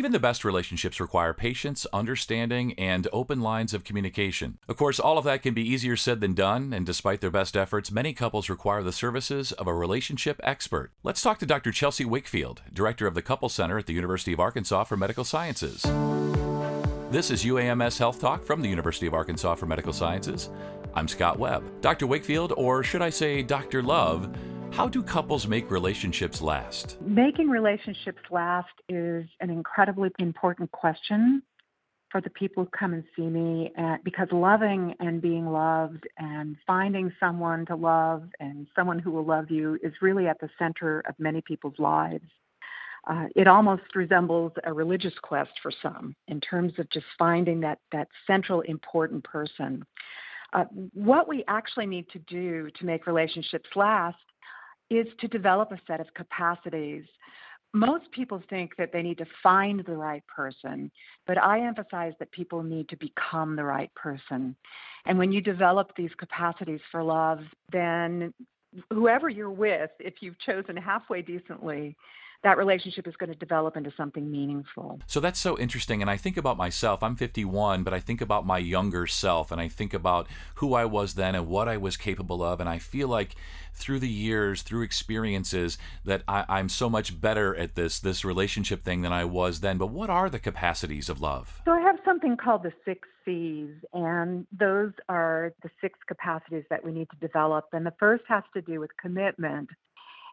Even the best relationships require patience, understanding, and open lines of communication. Of course, all of that can be easier said than done, and despite their best efforts, many couples require the services of a relationship expert. Let's talk to Dr. Chelsea Wakefield, Director of the Couple Center at the University of Arkansas for Medical Sciences. This is UAMS Health Talk from the University of Arkansas for Medical Sciences. I'm Scott Webb. Dr. Wakefield, or should I say Dr. Love, how do couples make relationships last? Making relationships last is an incredibly important question for the people who come and see me and because loving and being loved and finding someone to love and someone who will love you is really at the center of many people's lives. Uh, it almost resembles a religious quest for some in terms of just finding that that central important person. Uh, what we actually need to do to make relationships last is to develop a set of capacities. Most people think that they need to find the right person, but I emphasize that people need to become the right person. And when you develop these capacities for love, then whoever you're with, if you've chosen halfway decently, that relationship is going to develop into something meaningful. So that's so interesting. And I think about myself. I'm 51, but I think about my younger self and I think about who I was then and what I was capable of. And I feel like through the years, through experiences, that I, am so much better at this this relationship thing than I was then. But what are the capacities of love? So I have something called the six C's, and those are the six capacities that we need to develop. And the first has to do with commitment.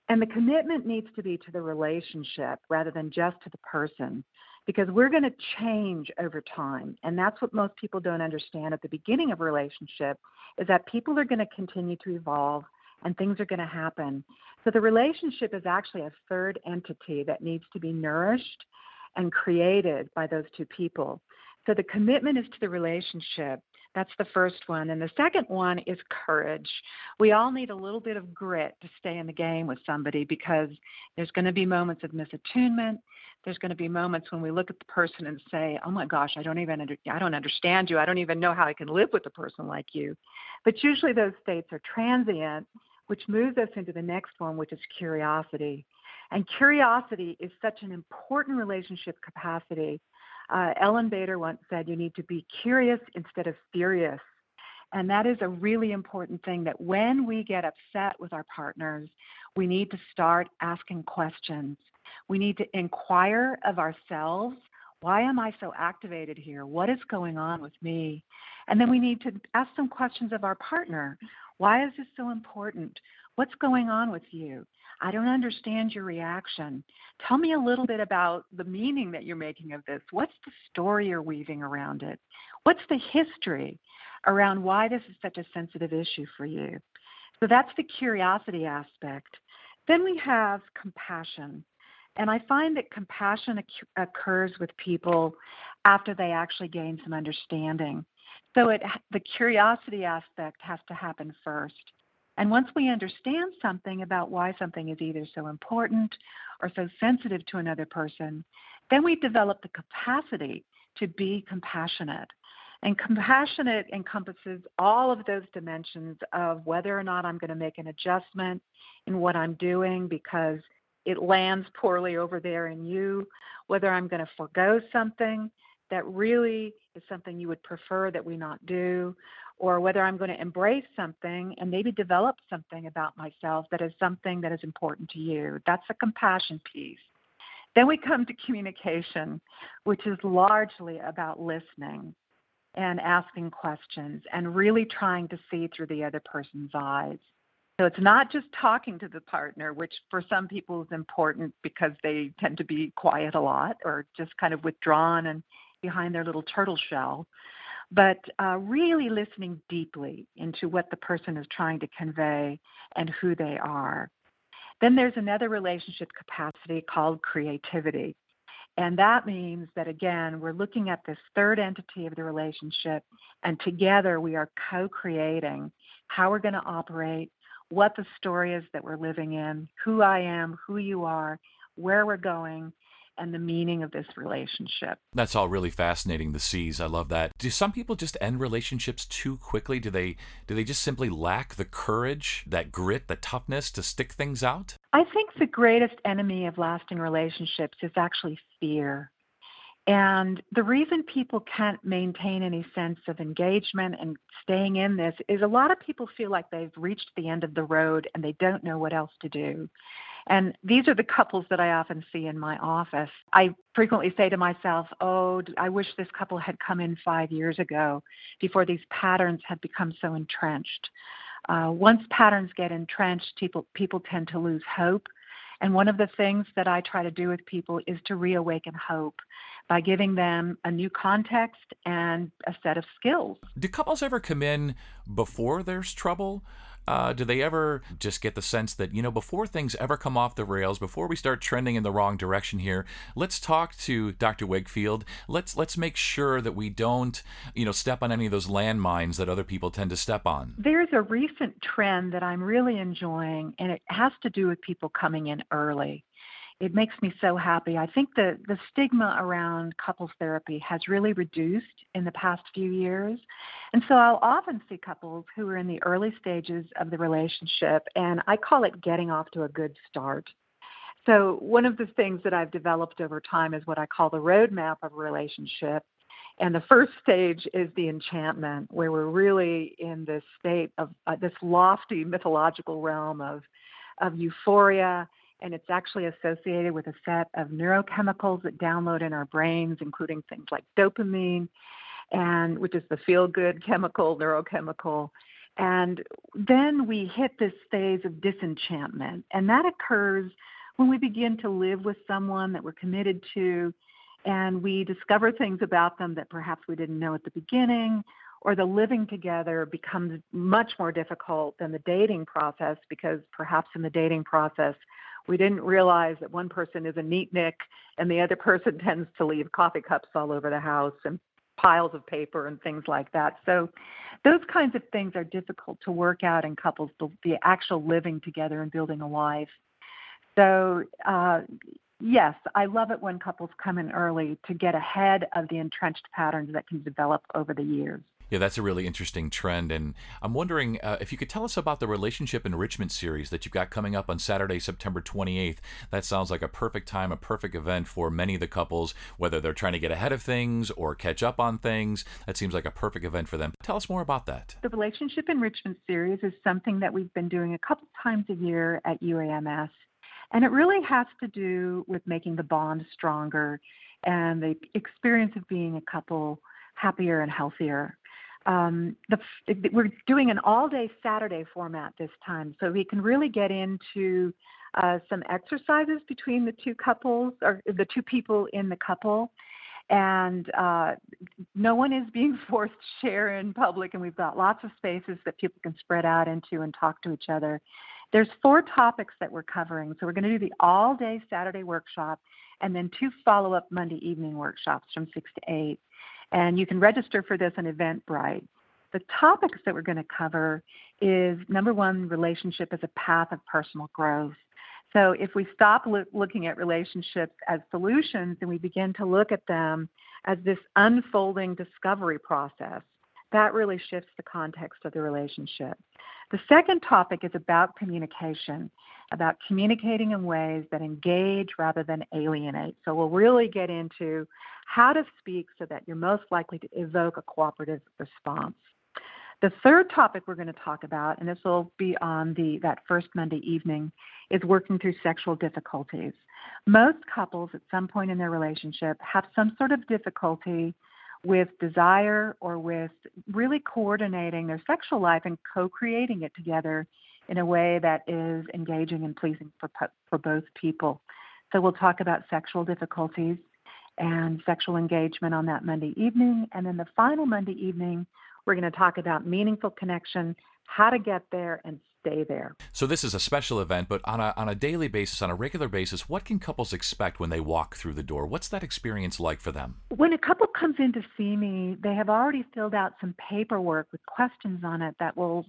And the commitment needs to be to the relationship rather than just to the person because we're going to change over time. And that's what most people don't understand at the beginning of a relationship is that people are going to continue to evolve and things are going to happen. So the relationship is actually a third entity that needs to be nourished and created by those two people. So the commitment is to the relationship that's the first one. And the second one is courage. We all need a little bit of grit to stay in the game with somebody because there's going to be moments of misattunement. There's going to be moments when we look at the person and say, "Oh my gosh, I don't even under, I don't understand you. I don't even know how I can live with a person like you." But usually those states are transient, which moves us into the next one, which is curiosity. And curiosity is such an important relationship capacity uh, Ellyn Bader once said, you need to be curious instead of furious. And that is a really important thing that when we get upset with our partners, we need to start asking questions. We need to inquire of ourselves why am I so activated here? What is going on with me? And then we need to ask some questions of our partner. Why is this so important? What's going on with you? I don't understand your reaction. Tell me a little bit about the meaning that you're making of this. What's the story you're weaving around it? What's the history around why this is such a sensitive issue for you? So that's the curiosity aspect. Then we have compassion. And I find that compassion occurs with people after they actually gain some understanding. So it, the curiosity aspect has to happen first. And once we understand something about why something is either so important or so sensitive to another person, then we develop the capacity to be compassionate. And compassionate encompasses all of those dimensions of whether or not I'm going to make an adjustment in what I'm doing because it lands poorly over there in you, whether I'm going to forego something that really is something you would prefer that we not do, or whether I'm going to embrace something and maybe develop something about myself that is something that is important to you. That's a compassion piece. Then we come to communication, which is largely about listening and asking questions and really trying to see through the other person's eyes. So it's not just talking to the partner, which for some people is important because they tend to be quiet a lot or just kind of withdrawn and behind their little turtle shell but uh, really listening deeply into what the person is trying to convey and who they are. Then there's another relationship capacity called creativity. And that means that, again, we're looking at this third entity of the relationship, and together we are co creating how we're going to operate, what the story is that we're living in, who I am, who you are, where we're going, and the meaning of this relationship. That's all really fascinating. The C's, I love that. Do some people just end relationships too quickly? Do they do they just simply lack the courage, that grit, the toughness to stick things out? I think the greatest enemy of lasting relationships is actually fear. And the reason people can't maintain any sense of engagement and staying in this is a lot of people feel like they've reached the end of the road and they don't know what else to do. And these are the couples that I often see in my office. I frequently say to myself, Oh, I wish this couple had come in five years ago before these patterns had become so entrenched. Uh, once patterns get entrenched, people, people tend to lose hope. And one of the things that I try to do with people is to reawaken hope by giving them a new context and a set of skills. Do couples ever come in before there's trouble? Uh, do they ever just get the sense that you know before things ever come off the rails, before we start trending in the wrong direction here, let's talk to Dr. Wakefield. Let's let's make sure that we don't you know step on any of those landmines that other people tend to step on. There's a recent trend that I'm really enjoying, and it has to do with people coming in early it makes me so happy. I think the, the stigma around couples therapy has really reduced in the past few years. And so I'll often see couples who are in the early stages of the relationship, and I call it getting off to a good start. So, one of the things that I've developed over time is what I call the roadmap of a relationship. And the first stage is the enchantment, where we're really in this state of uh, this lofty mythological realm of, of euphoria and it's actually associated with a set of neurochemicals that download in our brains, including things like dopamine, and which is the feel good chemical, neurochemical. And then we hit this phase of disenchantment, and that occurs when we begin to live with someone that we're committed to, and we discover things about them that perhaps we didn't know at the beginning, or the living together becomes much more difficult than the dating process because perhaps in the dating process we didn't realize that one person is a neatnik and the other person tends to leave coffee cups all over the house and piles of paper and things like that. So those kinds of things are difficult to work out in couples, the, the actual living together and building a life. So, uh, yes, I love it when couples come in early to get ahead of the entrenched patterns that can develop over the years. Yeah, that's a really interesting trend. And I'm wondering uh, if you could tell us about the relationship enrichment series that you've got coming up on Saturday, September 28th. That sounds like a perfect time, a perfect event for many of the couples, whether they're trying to get ahead of things or catch up on things. That seems like a perfect event for them. Tell us more about that. The relationship enrichment series is something that we've been doing a couple times a year at UAMS. And it really has to do with making the bond stronger and the experience of being a couple happier and healthier um, the, we're doing an all-day Saturday format this time, so we can really get into uh, some exercises between the two couples or the two people in the couple, and uh, no one is being forced to share in public, and we've got lots of spaces that people can spread out into and talk to each other. There's four topics that we're covering, so we're going to do the all-day Saturday workshop, and then two follow-up Monday evening workshops from six to eight. And you can register for this on Eventbrite. The topics that we're going to cover is number one, relationship as a path of personal growth. So if we stop lo- looking at relationships as solutions and we begin to look at them as this unfolding discovery process, that really shifts the context of the relationship. The second topic is about communication, about communicating in ways that engage rather than alienate. So we'll really get into how to speak so that you're most likely to evoke a cooperative response. The third topic we're going to talk about, and this will be on the that first Monday evening, is working through sexual difficulties. Most couples at some point in their relationship have some sort of difficulty with desire or with really coordinating their sexual life and co-creating it together in a way that is engaging and pleasing for for both people. So we'll talk about sexual difficulties and sexual engagement on that Monday evening. And then the final Monday evening, we're going to talk about meaningful connection, how to get there, and stay there. So this is a special event, but on a on a daily basis, on a regular basis, what can couples expect when they walk through the door? What's that experience like for them? When a couple comes in to see me, they have already filled out some paperwork with questions on it that will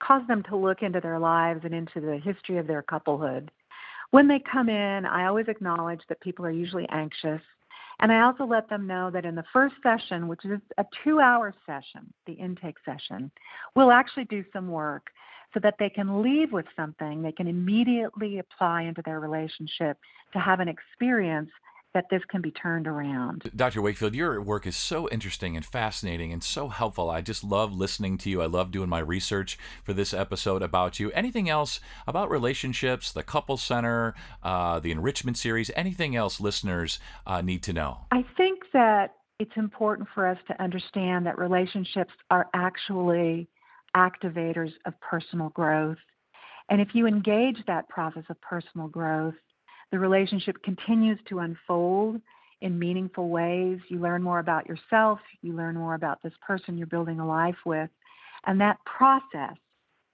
cause them to look into their lives and into the history of their couplehood. When they come in, I always acknowledge that people are usually anxious and I also let them know that in the first session, which is a two hour session, the intake session, we'll actually do some work so that they can leave with something they can immediately apply into their relationship to have an experience that this can be turned around. Dr. Wakefield, your work is so interesting and fascinating and so helpful. I just love listening to you. I love doing my research for this episode about you. Anything else about relationships, the Couple Center, uh, the Enrichment Series, anything else listeners uh, need to know? I think that it's important for us to understand that relationships are actually activators of personal growth. And if you engage that process of personal growth, the relationship continues to unfold in meaningful ways. You learn more about yourself, you learn more about this person you're building a life with, and that process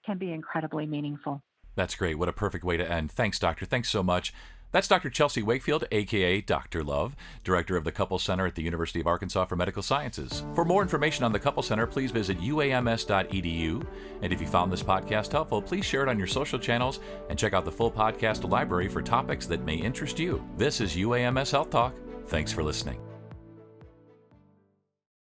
can be incredibly meaningful. That's great. What a perfect way to end. Thanks, Doctor. Thanks so much. That's Dr. Chelsea Wakefield, aka Dr. Love, Director of the Couple Center at the University of Arkansas for Medical Sciences. For more information on the Couple Center, please visit uams.edu. And if you found this podcast helpful, please share it on your social channels and check out the full podcast library for topics that may interest you. This is UAMS Health Talk. Thanks for listening.